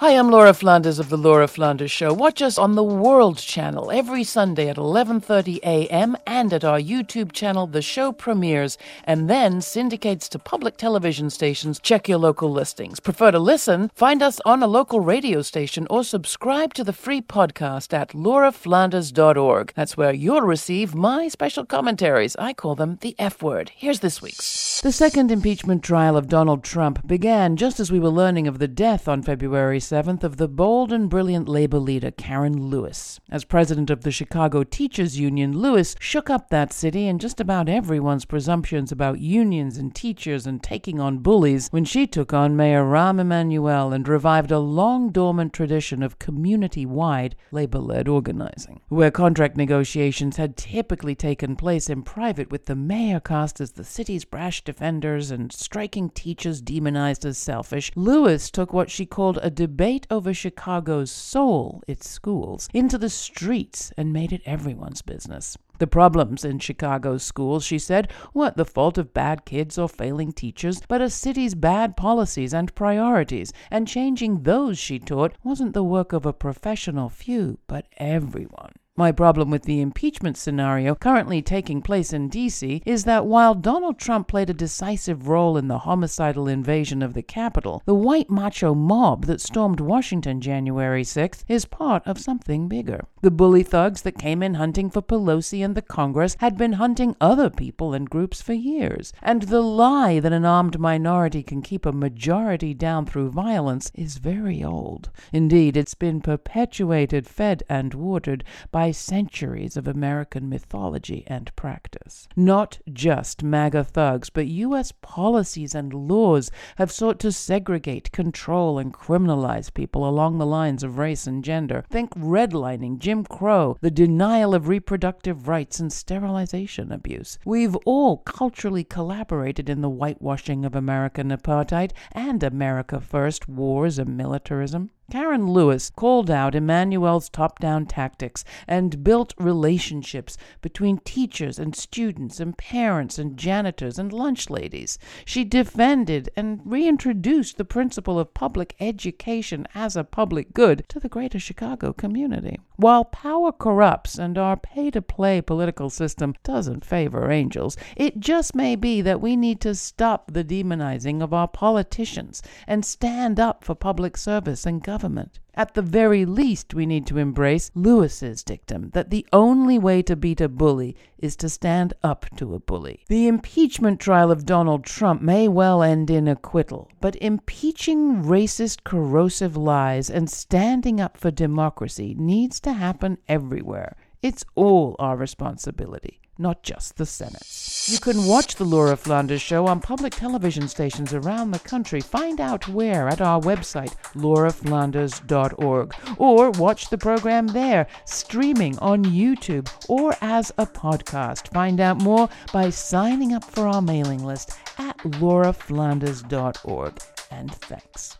Hi, I'm Laura Flanders of the Laura Flanders Show. Watch us on the World Channel every Sunday at 11:30 a.m. and at our YouTube channel. The show premieres and then syndicates to public television stations. Check your local listings. Prefer to listen? Find us on a local radio station or subscribe to the free podcast at lauraflanders.org. That's where you'll receive my special commentaries. I call them the F word. Here's this week's. The second impeachment trial of Donald Trump began just as we were learning of the death on February 7th of the bold and brilliant labor leader Karen Lewis. As president of the Chicago Teachers Union, Lewis shook up that city and just about everyone's presumptions about unions and teachers and taking on bullies when she took on Mayor Rahm Emanuel and revived a long dormant tradition of community wide labor led organizing, where contract negotiations had typically taken place in private with the mayor cast as the city's brash defenders and striking teachers demonized as selfish. Lewis took what she called a debate over Chicago's soul, its schools, into the streets and made it everyone's business. The problems in Chicago's schools, she said, weren't the fault of bad kids or failing teachers, but a city's bad policies and priorities, and changing those, she taught, wasn't the work of a professional few, but everyone. My problem with the impeachment scenario currently taking place in D.C. is that while Donald Trump played a decisive role in the homicidal invasion of the Capitol, the white macho mob that stormed Washington January 6th is part of something bigger. The bully thugs that came in hunting for Pelosi and the Congress had been hunting other people and groups for years. And the lie that an armed minority can keep a majority down through violence is very old. Indeed, it's been perpetuated, fed, and watered by centuries of American mythology and practice. Not just MAGA thugs, but U.S. policies and laws have sought to segregate, control, and criminalize people along the lines of race and gender. Think redlining, Jim Crow, the denial of reproductive rights, and sterilization abuse. We've all culturally collaborated in the whitewashing of American apartheid and America First wars and militarism. Karen Lewis called out Emanuel's top down tactics and built relationships between teachers and students and parents and janitors and lunch ladies. She defended and reintroduced the principle of public education as a public good to the greater Chicago community. While power corrupts and our pay to play political system doesn't favor angels, it just may be that we need to stop the demonizing of our politicians and stand up for public service and government government. At the very least, we need to embrace Lewis's dictum that the only way to beat a bully is to stand up to a bully. The impeachment trial of Donald Trump may well end in acquittal, but impeaching racist, corrosive lies and standing up for democracy needs to happen everywhere. It's all our responsibility not just the Senate's. You can watch The Laura Flanders Show on public television stations around the country. Find out where at our website, lauraflanders.org, or watch the program there, streaming on YouTube or as a podcast. Find out more by signing up for our mailing list at lauraflanders.org. And thanks.